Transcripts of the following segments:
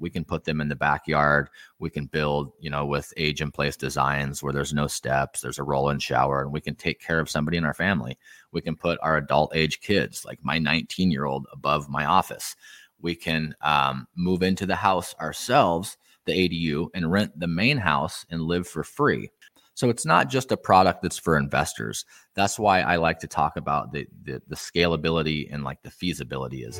we can put them in the backyard. We can build you know with age in place designs where there's no steps there's a roll-in shower and we can take care of somebody in our family. We can put our adult age kids like my 19 year old above my office. We can um, move into the house ourselves the adu and rent the main house and live for free. So it's not just a product that's for investors. That's why i like to talk about the the, the scalability and like the feasibility is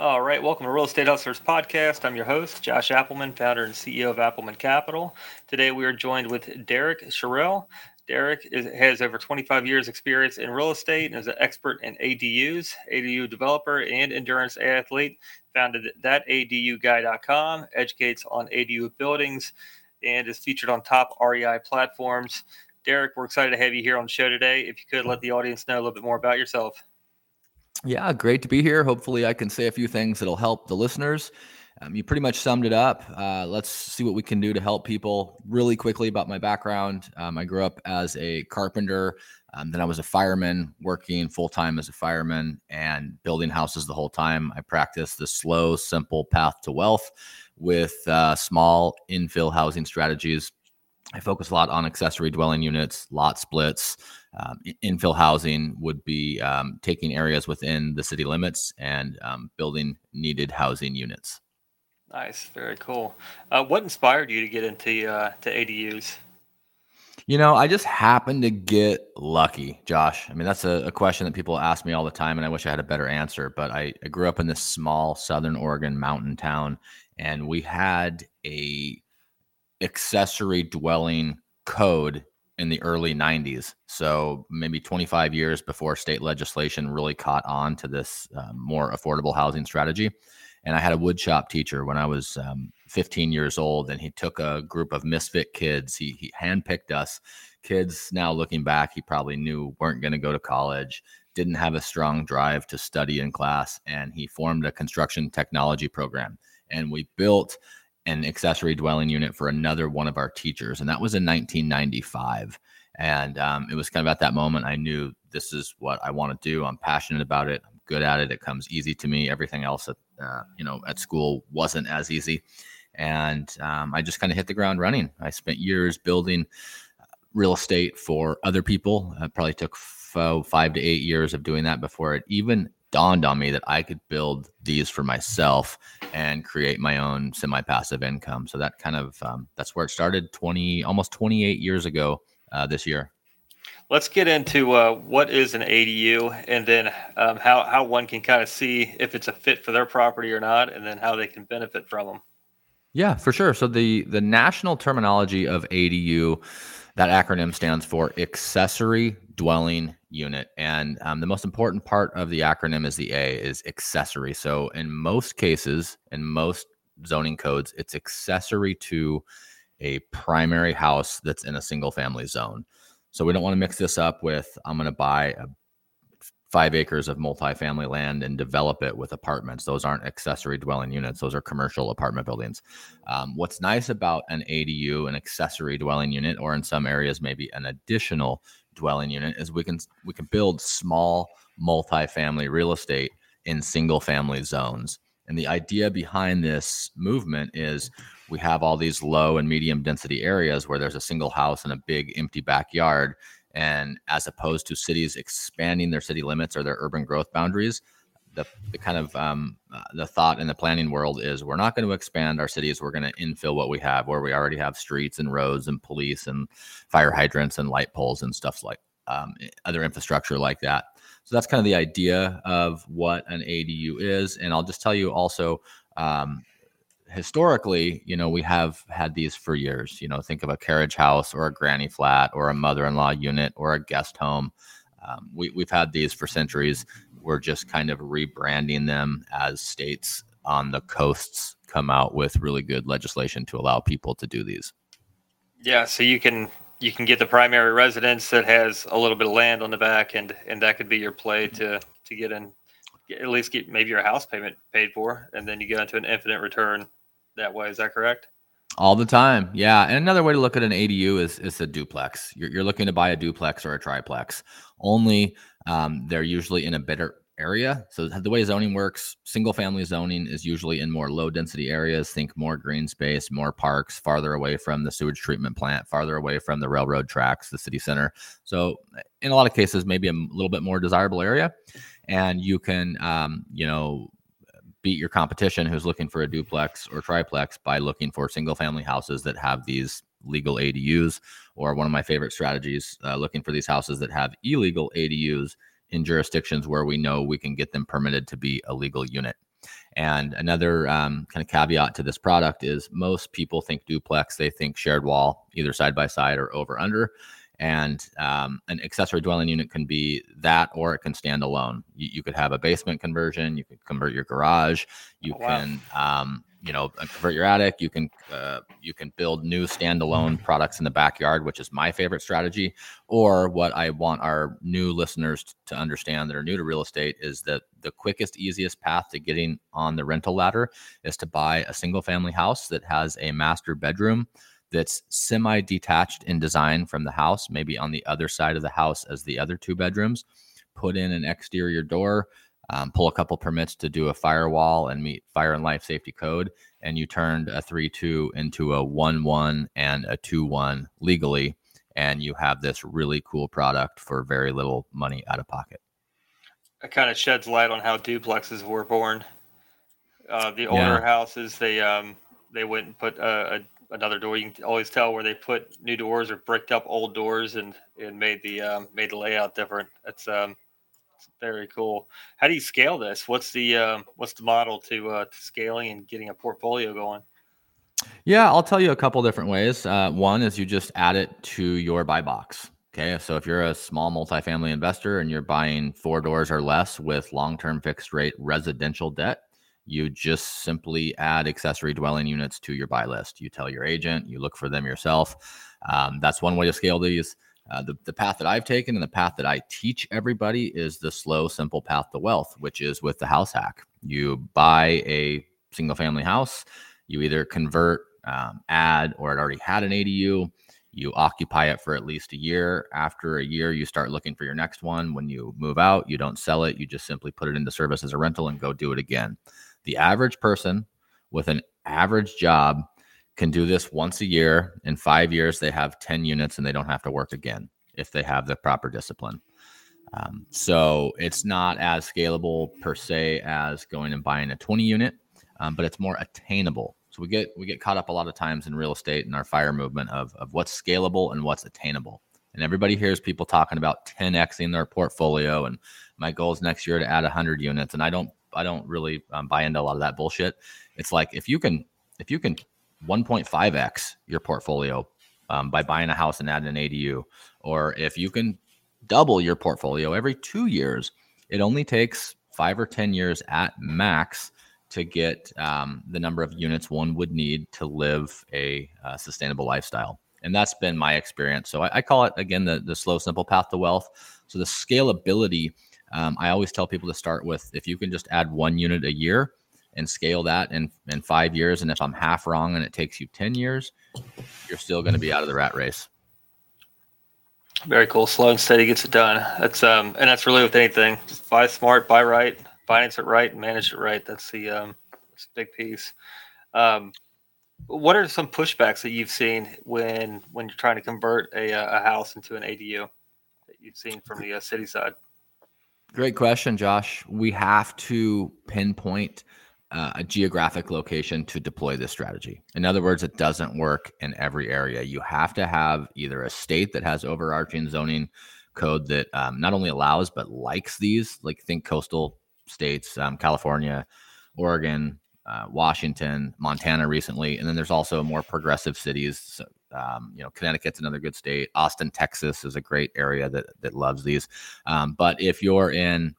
All right, welcome to Real Estate Hustlers Podcast. I'm your host, Josh Appelman, founder and CEO of Appelman Capital. Today we are joined with Derek Sherrell. Derek is, has over 25 years experience in real estate and is an expert in ADUs, ADU developer, and endurance athlete. Founded thataduguy.com, educates on ADU buildings, and is featured on top REI platforms. Derek, we're excited to have you here on the show today. If you could let the audience know a little bit more about yourself. Yeah, great to be here. Hopefully, I can say a few things that'll help the listeners. Um, you pretty much summed it up. Uh, let's see what we can do to help people really quickly about my background. Um, I grew up as a carpenter. Um, then I was a fireman, working full time as a fireman and building houses the whole time. I practiced the slow, simple path to wealth with uh, small infill housing strategies I focus a lot on accessory dwelling units, lot splits. Um, infill housing would be um, taking areas within the city limits and um, building needed housing units. Nice, very cool. Uh, what inspired you to get into uh, to ADUs? You know, I just happened to get lucky, Josh. I mean, that's a, a, question that people ask me all the time, and I wish I had a better answer. But I, I grew up in this small Southern Oregon mountain town, and we had a accessory dwelling code in the early 90s. So maybe 25 years before state legislation really caught on to this uh, more affordable housing strategy. And I had a woodshop teacher when I was um, 15 years old, and he took a group of misfit kids. He, he handpicked us kids. Now looking back, he probably knew weren't going to go to college, didn't have a strong drive to study in class, and he formed a construction technology program. And we built an accessory dwelling unit for another one of our teachers, and that was in 1995. And um, it was kind of at that moment I knew this is what I want to do. I'm passionate about it. I'm good at it. It comes easy to me. Everything else at uh, you know at school wasn't as easy, and um, I just kind of hit the ground running. I spent years building uh, real estate for other people. It probably took five to eight years of doing that before it even dawned on me that I could build these for myself and create my own semi-passive income. So that kind of um, that's where it started 20 almost 28 years ago uh, this year. Let's get into uh, what is an ADU and then um, how, how one can kind of see if it's a fit for their property or not, and then how they can benefit from them. Yeah, for sure. So the the national terminology of ADU, that acronym stands for accessory dwelling unit. And um, the most important part of the acronym is the A is accessory. So in most cases, in most zoning codes, it's accessory to a primary house that's in a single family zone. So we don't want to mix this up with I'm going to buy a five acres of multifamily land and develop it with apartments. Those aren't accessory dwelling units, those are commercial apartment buildings. Um, what's nice about an ADU, an accessory dwelling unit, or in some areas, maybe an additional dwelling unit, is we can we can build small multifamily real estate in single family zones. And the idea behind this movement is we have all these low and medium density areas where there's a single house and a big empty backyard and as opposed to cities expanding their city limits or their urban growth boundaries, the, the kind of um, uh, the thought in the planning world is we're not going to expand our cities. We're going to infill what we have, where we already have streets and roads and police and fire hydrants and light poles and stuff like um, other infrastructure like that. So that's kind of the idea of what an ADU is. And I'll just tell you also, um, historically, you know, we have had these for years. You know, think of a carriage house or a granny flat or a mother in law unit or a guest home. Um, we, we've had these for centuries. We're just kind of rebranding them as states on the coasts come out with really good legislation to allow people to do these. Yeah, so you can you can get the primary residence that has a little bit of land on the back, and and that could be your play to to get in, at least get maybe your house payment paid for, and then you go into an infinite return that way. Is that correct? All the time, yeah. And another way to look at an ADU is is a duplex. You're, you're looking to buy a duplex or a triplex. Only Um, they're usually in a better area. So the way zoning works, single family zoning is usually in more low density areas. Think more green space, more parks, farther away from the sewage treatment plant, farther away from the railroad tracks, the city center. So in a lot of cases, maybe a little bit more desirable area, and you can, um, you know, beat your competition who's looking for a duplex or triplex by looking for single family houses that have these legal ADUs, or one of my favorite strategies, uh, looking for these houses that have illegal ADUs in jurisdictions where we know we can get them permitted to be a legal unit. And another um, kind of caveat to this product is most people think duplex, they think shared wall, either side by side or over under. And um, an accessory dwelling unit can be that, or it can stand alone. You, you could have a basement conversion. You could convert your garage. You oh, wow. can um, you know uh, convert your attic you can uh, you can build new standalone products in the backyard which is my favorite strategy. Or what i want our new listeners to understand that are new to real estate is that the quickest easiest path to getting on the rental ladder is to buy a single family house that has a master bedroom that's semi detached in design from the house maybe on the other side of the house as the other two bedrooms put in an exterior door um, pull a couple permits to do a firewall and meet fire and life safety code, and you turned a 3 2 into a 1 1 and a 2 1 legally. And you have this really cool product for very little money out of pocket. It kind of sheds light on how duplexes were born. Uh, the older yeah. houses, they um, they went and put a, a, another door. You can always tell where they put new doors or bricked up old doors and, and made the um, made the layout different. It's um, very cool. How do you scale this? What's the uh, what's the model to, uh, to scaling and getting a portfolio going? Yeah, I'll tell you a couple different ways. Uh, one is you just add it to your buy box. Okay, so if you're a small multifamily investor and you're buying four doors or less with long-term fixed rate residential debt, you just simply add accessory dwelling units to your buy list. You tell your agent, you look for them yourself. Um, that's one way to scale these. Uh, the, the path that I've taken and the path that I teach everybody is the slow, simple path to wealth, which is with the house hack. You buy a single family house, you either convert, um, add, or it already had an ADU. You occupy it for at least a year. After a year, you start looking for your next one. When you move out, you don't sell it. You just simply put it into service as a rental and go do it again. The average person with an average job can do this once a year. In five years, they have 10 units and they don't have to work again if they have the proper discipline. Um, so it's not as scalable per se as going and buying a 20 unit, um, but it's more attainable. So we get we get caught up a lot of times in real estate and our fire movement of, of what's scalable and what's attainable. And everybody hears people talking about 10xing their portfolio, and my goal is next year to add 100 units. And I don't I don't really um, buy into a lot of that bullshit. It's like if you can if you can 1.5x your portfolio um, by buying a house and adding an ADU. Or if you can double your portfolio every two years, it only takes five or 10 years at max to get um, the number of units one would need to live a uh, sustainable lifestyle. And that's been my experience. So I, I, call it, again, the, the slow, simple path to wealth. So the scalability, um, I always tell people to start with if you can just add one unit a year, and scale that in, in five years. And if I'm half wrong and it takes you 10 years, you're still going to be out of the rat race. Very cool. Slow and steady gets it done. That's um, and that's really with anything. Just buy smart, buy right, finance it right, manage it right. That's the um, that's a big piece. Um, what are some pushbacks that you've seen when when you're trying to convert a, a house into an ADU that you've seen from the uh, city side? Great question, Josh. We have to pinpoint uh, a geographic location to deploy this strategy. In other words, it doesn't work in every area. You have to have either a state that has overarching zoning code that um, not only allows but likes these, like think coastal states, um, California, Oregon, uh, Washington, Montana recently, and then there's also more progressive cities. So, um, you know, Connecticut's another good state. Austin, Texas is a great area that that loves these. Um, but if you're in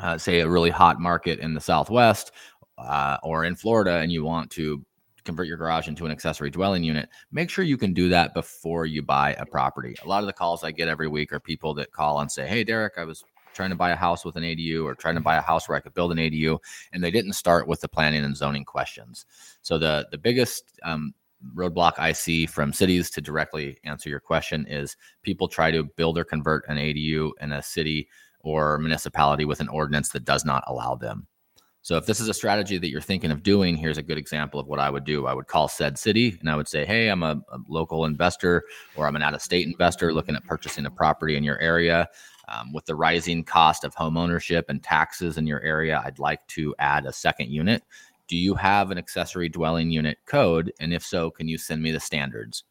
uh, say a really hot market in the Southwest uh, or in Florida and you want to convert your garage into an accessory dwelling unit, make sure you can do that before you buy a property. A lot of the calls I get every week are people that call and say, Hey, Derek, I was trying to buy a house with an ADU or trying to buy a house where I could build an ADU, and they didn't start with the planning and zoning questions. So the the biggest um, roadblock I see from cities to directly answer your question is people try to build or convert an ADU in a city or municipality with an ordinance that does not allow them. So if this is a strategy that you're thinking of doing, here's a good example of what I would do. I would call said city and I would say, Hey, I'm a, a local investor or I'm an out of state investor looking at purchasing a property in your area. Um, with the rising cost of home ownership and taxes in your area, I'd like to add a second unit. Do you have an accessory dwelling unit code? And if so, can you send me the standards?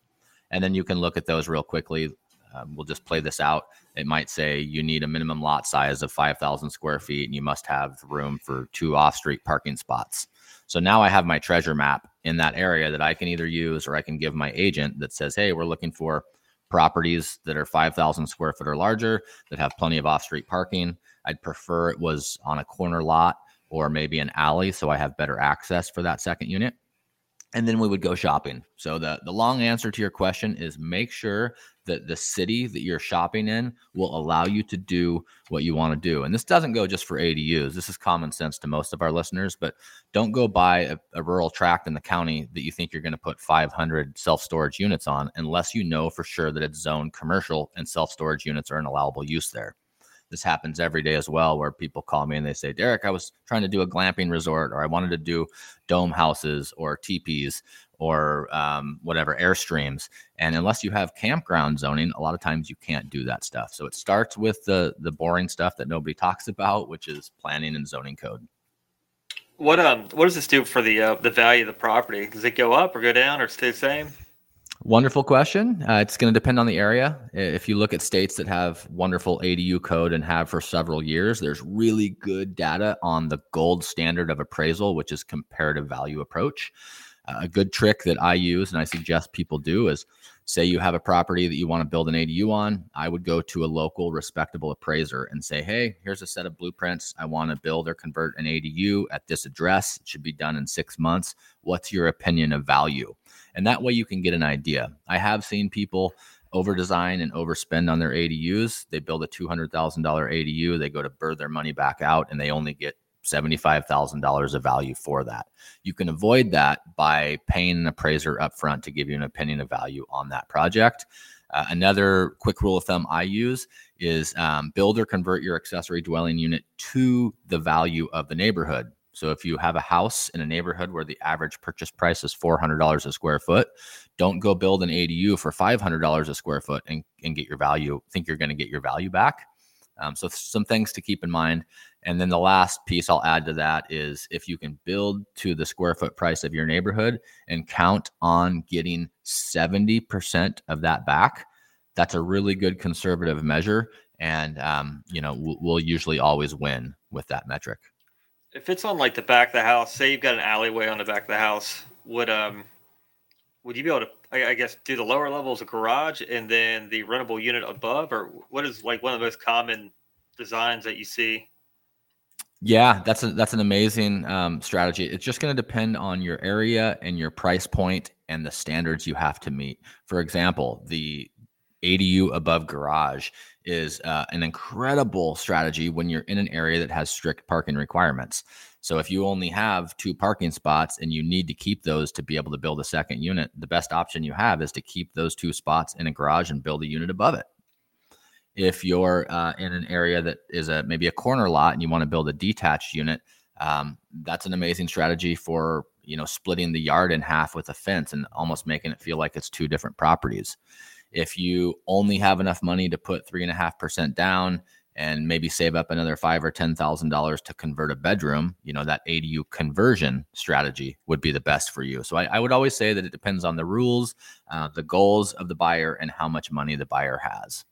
And then you can look at those real quickly. Um, we'll just play this out. It might say you need a minimum lot size of 5,000 square feet and you must have room for two off street parking spots. So now I have my treasure map in that area that I can either use or I can give my agent that says, hey, we're looking for properties that are 5,000 square foot or larger that have plenty of off street parking. I'd prefer it was on a corner lot or maybe an alley so I have better access for that second unit and then we would go shopping. So the the long answer to your question is make sure that the city that you're shopping in will allow you to do what you want to do. And this doesn't go just for ADUs. This is common sense to most of our listeners, but don't go buy a, a rural tract in the county that you think you're going to put 500 self-storage units on unless you know for sure that it's zoned commercial and self-storage units are an allowable use there this happens every day as well where people call me and they say derek i was trying to do a glamping resort or i wanted to do dome houses or teepees or um, whatever airstreams. And unless you have campground zoning a lot of times you can't do that stuff. So it starts with the the boring stuff that nobody talks about which is planning and zoning code. What um what does this do for the uh, the value of the property? Does it go up or go down or stay the same Wonderful question. Uh, it's going to depend on the area. If you look at states that have wonderful ADU code and have for several years, there's really good data on the gold standard of appraisal, which is comparative value approach. Uh, a good trick that I use and I suggest people do is say you have a property that you want to build an ADU on. I would go to a local respectable appraiser and say, hey, here's a set of blueprints. I want to build or convert an ADU at this address. It should be done in six months. What's your opinion of value? And that way you can get an idea. I have seen people over design and overspend on their ADUs. They build a $200,000 ADU, they go to burn their money back out, and they only get $75,000 of value for that. You can avoid that by paying an appraiser upfront to give you an opinion of value on that project. Uh, another quick rule of thumb I use is um, build or convert your accessory dwelling unit to the value of the neighborhood. So if you have a house in a neighborhood where the average purchase price is $400 a square foot, don't go build an ADU for $500 a square foot and, and get your value, think you're going to get your value back. Um, so some things to keep in mind. And then the last piece I'll add to that is if you can build to the square foot price of your neighborhood and count on getting 70% of that back, that's a really good conservative measure. And, um, you know, we'll, we'll usually always win with that metric if it's on like the back of the house, say you've got an alleyway on the back of the house, would um would you be able to I, guess do the lower levels of garage and then the rentable unit above, or what is like one of the most common designs that you see? Yeah, that's a, that's an amazing um, strategy. It's just going to depend on your area and your price point and the standards you have to meet. For example, the ADU above garage is uh, an incredible strategy when you're in an area that has strict parking requirements. So if you only have two parking spots and you need to keep those to be able to build a second unit, the best option you have is to keep those two spots in a garage and build a unit above it. If you're uh, in an area that is a maybe a corner lot and you want to build a detached unit, um, that's an amazing strategy for you know splitting the yard in half with a fence and almost making it feel like it's two different properties if you only have enough money to put three and a half percent down and maybe save up another five or ten thousand dollars to convert a bedroom, you know that ADU conversion strategy would be the best for you. So I, I would always say that it depends on the rules, uh, the goals of the buyer, and how much money the buyer has.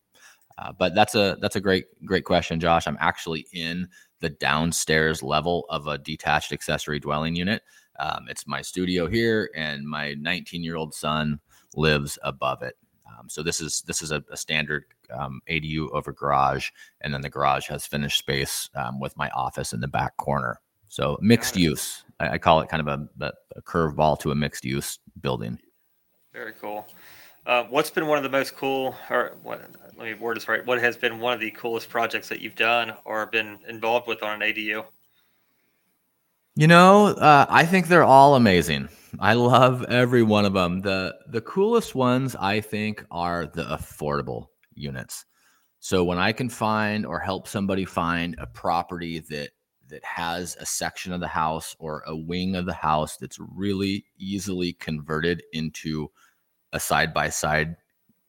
Uh, but that's a that's a great great question, Josh. I'm actually in the downstairs level of a detached accessory dwelling unit. Um, it's my studio here, and my 19 year old son lives above it. Um, so this is this is a, a standard um, ADU over garage, and then the garage has finished space um, with my office in the back corner. So mixed use. I, I, call it kind of a, a curveball to a mixed use building. Very cool. Uh, what's been one of the most cool, or what? Let me word this right. What has been one of the coolest projects that you've done or been involved with on an ADU? You know, uh, I think they're all amazing. I love every one of them. The the coolest ones I think are the affordable units. So when I can find or help somebody find a property that that has a section of the house or a wing of the house that's really easily converted into a side by side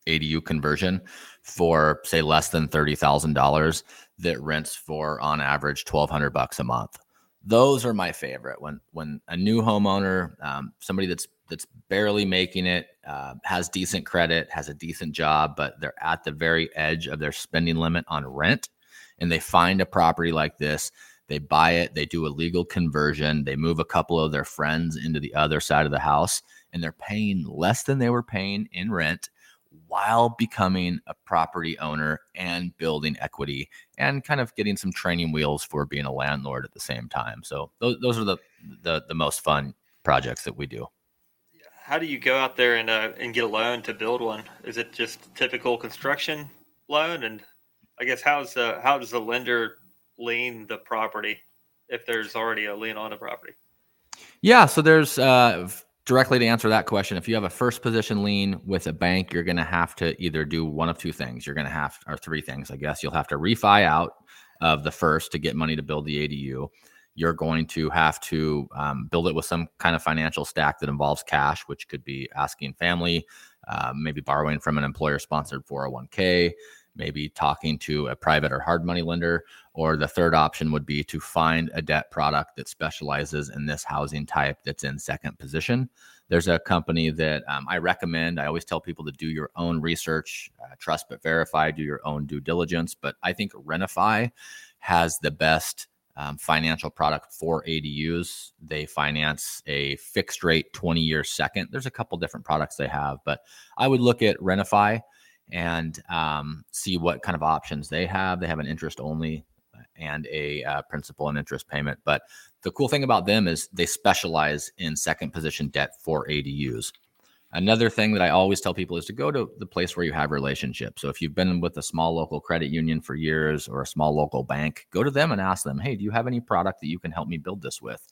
ADU conversion for say less than $30,000 that rents for on average 1200 bucks a month. Those are my favorite when when a new homeowner, um, somebody that's that's barely making it, uh, has decent credit, has a decent job, but they're at the very edge of their spending limit on rent, and they find a property like this they buy it, they do a legal conversion, they move a couple of their friends into the other side of the house, and they're paying less than they were paying in rent while becoming a property owner and building equity and kind of getting some training wheels for being a landlord at the same time. So those, those are the, the the most fun projects that we do. How do you go out there and uh, and get a loan to build one? Is it just typical construction loan? And I guess how's the how does the lender lean the property if there's already a lien on the property? Yeah, so there's uh, directly to answer that question. If you have a first position lien with a bank, you're going to have to either do one of two things. You're going to have, or three things, I guess. You'll have to refi out of the first to get money to build the ADU. You're going to have to um, build it with some kind of financial stack that involves cash, which could be asking family, uh, maybe borrowing from an employer sponsored 401k, maybe talking to a private or hard money lender. Or the third option would be to find a debt product that specializes in this housing type that's in second position. There's a company that um, I recommend. I always tell people to do your own research, uh, trust but verify, do your own due diligence. But I think RenoFi has the best um, financial product for ADUs. They finance a fixed rate 20 year second. There's a couple different products they have, but I would look at RenoFi and um, see what kind of options they have. They have an interest only uh, and a uh, principal and interest payment. But the cool thing about them is they specialize in second position debt for ADUs. Another thing that I always tell people is to go to the place where you have relationships. So if you've been with a small local credit union for years or a small local bank, go to them and ask them, hey, do you have any product that you can help me build this with?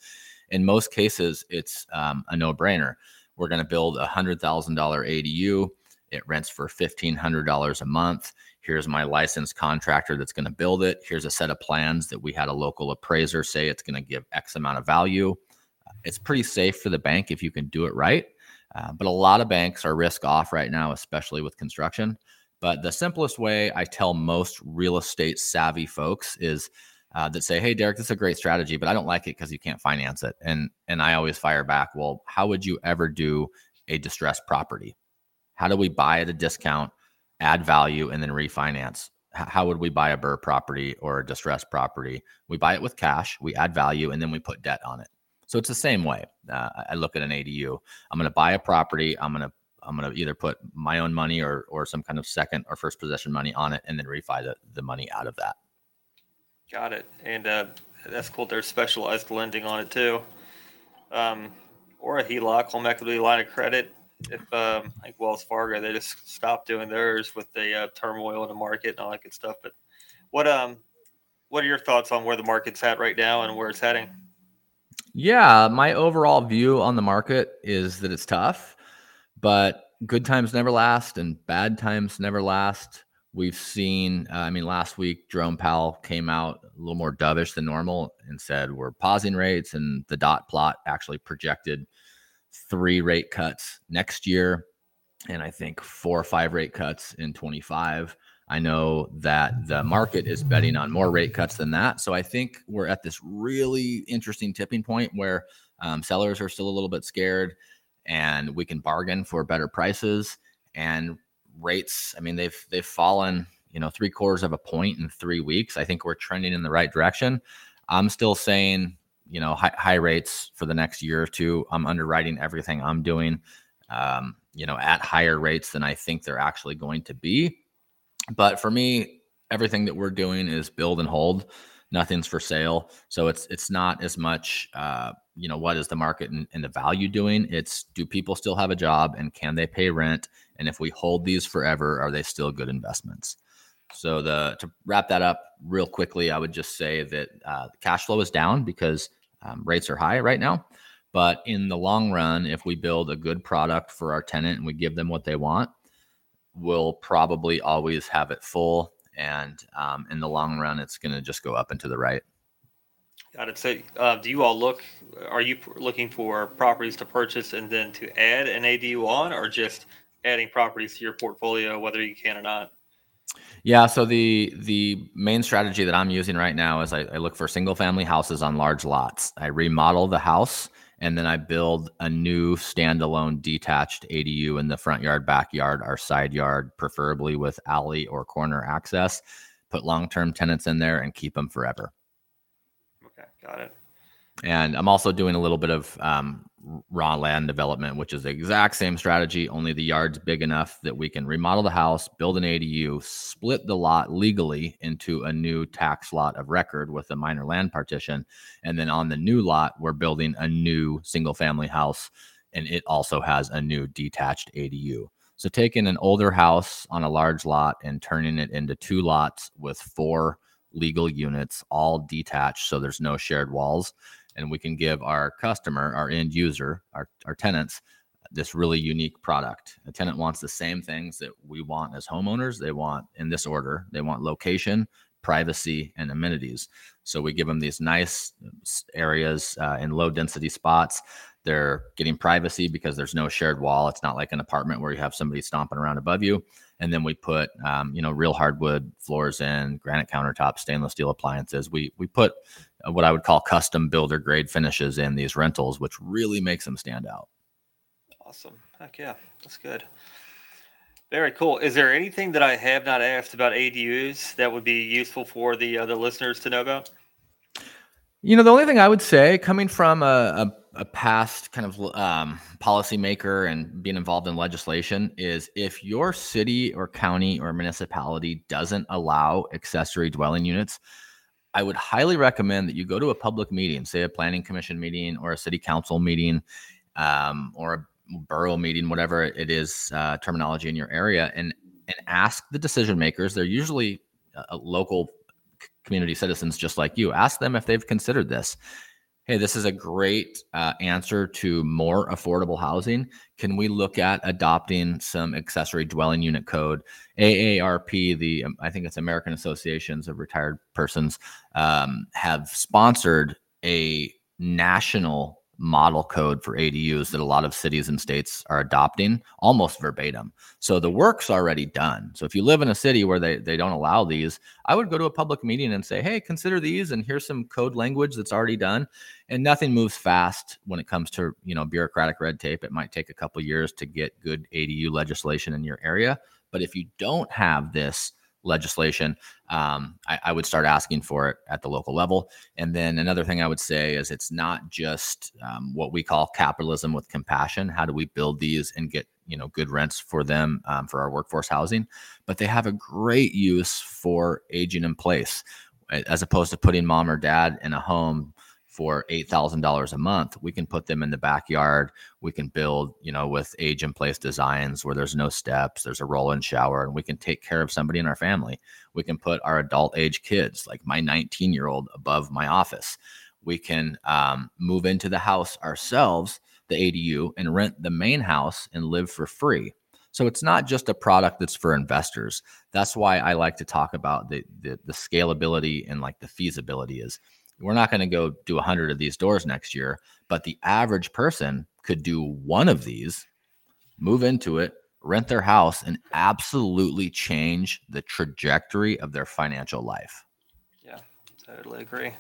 In most cases, it's um, a no brainer. We're going to build a $100,000 ADU it rents for $1,500 a month. Here's my licensed contractor that's going to build it. Here's a set of plans that we had a local appraiser say it's going to give X amount of value. It's pretty safe for the bank if you can do it right. Uh, but a lot of banks are risk off right now, especially with construction. But the simplest way I tell most real estate savvy folks is uh, that say, "Hey, Derek, this is a great strategy, but I don't like it because you can't finance it." And and I always fire back, "Well, how would you ever do a distressed property? How do we buy at a discount, add value, and then refinance? How would we buy a BRRRR property or a distressed property? We buy it with cash, we add value, and then we put debt on it. So it's the same way. Uh, I look at an ADU. I'm going to buy a property. I'm going to I'm going to either put my own money or or some kind of second or first possession money on it, and then refi the, the money out of that. Got it. And uh, that's cool. There's specialized lending on it too, um, or a HELOC, home equity line of credit if um, like Wells Fargo, they just stopped doing theirs with the uh, turmoil in the market and all that good stuff. But what um, what are your thoughts on where the market's at right now and where it's heading? Yeah, my overall view on the market is that it's tough, but good times never last and bad times never last. We've seen, uh, I mean, last week, Jerome Powell came out a little more dovish than normal and said we're pausing rates, and the dot plot actually projected three rate cuts next year, and I think four or five rate cuts in 25. I know that the market is betting on more rate cuts than that. So I think we're at this really interesting tipping point where um, sellers are still a little bit scared and we can bargain for better prices and rates. I mean, they've they've fallen, you know, three quarters of a point in three weeks. I think we're trending in the right direction. I'm still saying you know high, high rates for the next year or two. I'm underwriting everything I'm doing, um, you know, at higher rates than I think they're actually going to be. But for me, everything that we're doing is build and hold. Nothing's for sale, so it's it's not as much. Uh, you know, what is the market and, and the value doing? It's do people still have a job and can they pay rent? And if we hold these forever, are they still good investments? So the to wrap that up real quickly, I would just say that uh, cash flow is down because um, rates are high right now. But in the long run, if we build a good product for our tenant and we give them what they want, we'll probably always have it full and um, in the long run, it's going to just go up and to the right. Got it. So, uh, do you all look? Are you looking for properties to purchase and then to add an ADU on, or just adding properties to your portfolio, whether you can or not? Yeah. So the the main strategy that I'm using right now is I, I look for single family houses on large lots. I remodel the house and then I build a new standalone detached ADU in the front yard, backyard, or side yard, preferably with alley or corner access. Put long term tenants in there and keep them forever. Okay, got it. And I'm also doing a little bit of um, raw land development, which is the exact same strategy, only the yard's big enough that we can remodel the house, build an ADU, split the lot legally into a new tax lot of record with a minor land partition. And then on the new lot, we're building a new single family house, and it also has a new detached ADU. So taking an older house on a large lot and turning it into two lots with four legal units, all detached, so there's no shared walls and we can give our customer, our end user, our, our tenants, this really unique product. A tenant wants the same things that we want as homeowners. They want, in this order, they want location, privacy, and amenities. So we give them these nice areas uh, in low density spots. They're getting privacy because there's no shared wall. It's not like an apartment where you have somebody stomping around above you. And then we put, um, you know, real hardwood floors in, granite countertops, stainless steel appliances. We we put uh, what I would call custom builder grade finishes in these rentals, which really makes them stand out. Awesome. Heck yeah. That's good. Very cool. Is there anything that I have not asked about ADUs that would be useful for the uh, the listeners to know about? You know, the only thing I would say, coming from a, a, a past kind of um, policymaker and being involved in legislation, is if your city or county or municipality doesn't allow accessory dwelling units, I would highly recommend that you go to a public meeting, say a planning commission meeting or a city council meeting um, or a borough meeting, whatever it is uh, terminology in your area, and and ask the decision makers. They're usually uh, local community citizens just like you. Ask them if they've considered this hey, this is a great uh, answer to more affordable housing. Can we look at adopting some accessory dwelling unit code? AARP, the um, I think it's American Associations of Retired Persons, um, have sponsored a national model code for ADUs that a lot of cities and states are adopting almost verbatim. So the work's already done. So if you live in a city where they, they don't allow these, I would go to a public meeting and say, hey, consider these and here's some code language that's already done. And nothing moves fast when it comes to, you know, bureaucratic red tape. It might take a couple years to get good ADU legislation in your area. But if you don't have this, legislation, um, I, I, would start asking for it at the local level. And then another thing I would say is it's not just um, what we call capitalism with compassion. How do we build these and get you know good rents for them um, for our workforce housing? But they have a great use for aging in place, as opposed to putting mom or dad in a home for $8,000 a month, we can put them in the backyard. We can build, you know, with age in place designs where there's no steps, there's a roll in shower, and we can take care of somebody in our family. We can put our adult age kids, like my 19 year old, above my office. We can um, move into the house ourselves, the ADU, and rent the main house and live for free. So it's not just a product that's for investors. That's why I like to talk about the, the, the scalability and like the feasibility is we're not going to go do 100 of these doors next year, but the average person could do one of these, move into it, rent their house, and absolutely change the trajectory of their financial life. Yeah, totally agree.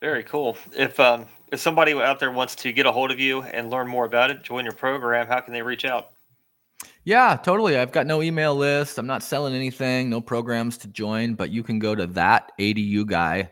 Very cool. If um, if somebody out there wants to get a hold of you and learn more about it, join your program, how can they reach out? Yeah, totally. I've got no email list. I'm not selling anything, no programs to join, but you can go to that ADU guy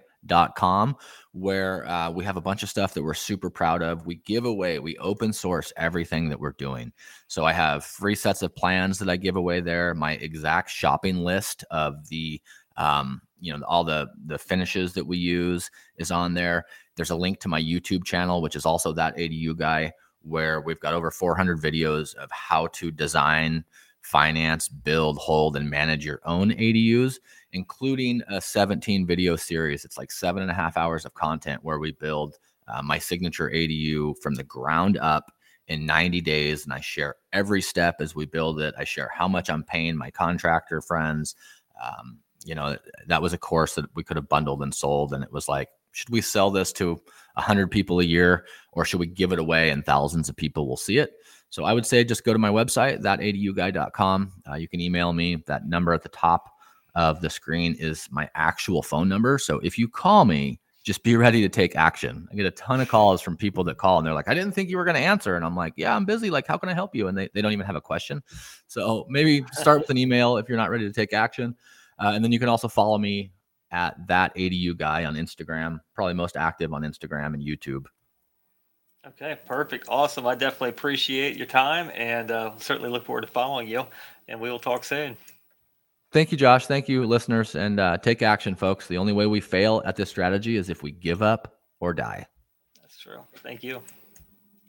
com where uh, we have a bunch of stuff that we're super proud of. We give away, we open source everything that we're doing. So I have free sets of plans that I give away there, my exact shopping list of the um, you know all the the finishes that we use is on there. There's a link to my YouTube channel, which is also that ADU guy, where we've got over 400 videos of how to design, finance, build, hold, and manage your own ADUs including a 17 video series. It's like seven and a half hours of content where we build uh, my signature ADU from the ground up in 90 days. And I share every step as we build it. I share how much I'm paying my contractor friends. Um, you know, that was a course that we could have bundled and sold. And it was like, should we sell this to 100 people a year or should we give it away and thousands of people will see it? So I would say just go to my website, thataduguy.com. Uh, you can email me. That number at the top of the screen is my actual phone number. So if you call me, just be ready to take action. I get a ton of calls from people that call and they're like, I didn't think you were going to answer. And I'm like, yeah, I'm busy. Like, how can I help you? And they, they don't even have a question. So maybe start with an email if you're not ready to take action. Uh, and then you can also follow me at that ADU guy on Instagram, probably most active on Instagram and YouTube. Okay, perfect. Awesome. I definitely appreciate your time and uh, certainly look forward to following you. And we will talk soon. Thank you, Josh. Thank you, listeners. And uh, take action, folks. The only way we fail at this strategy is if we give up or die. That's true. Thank you.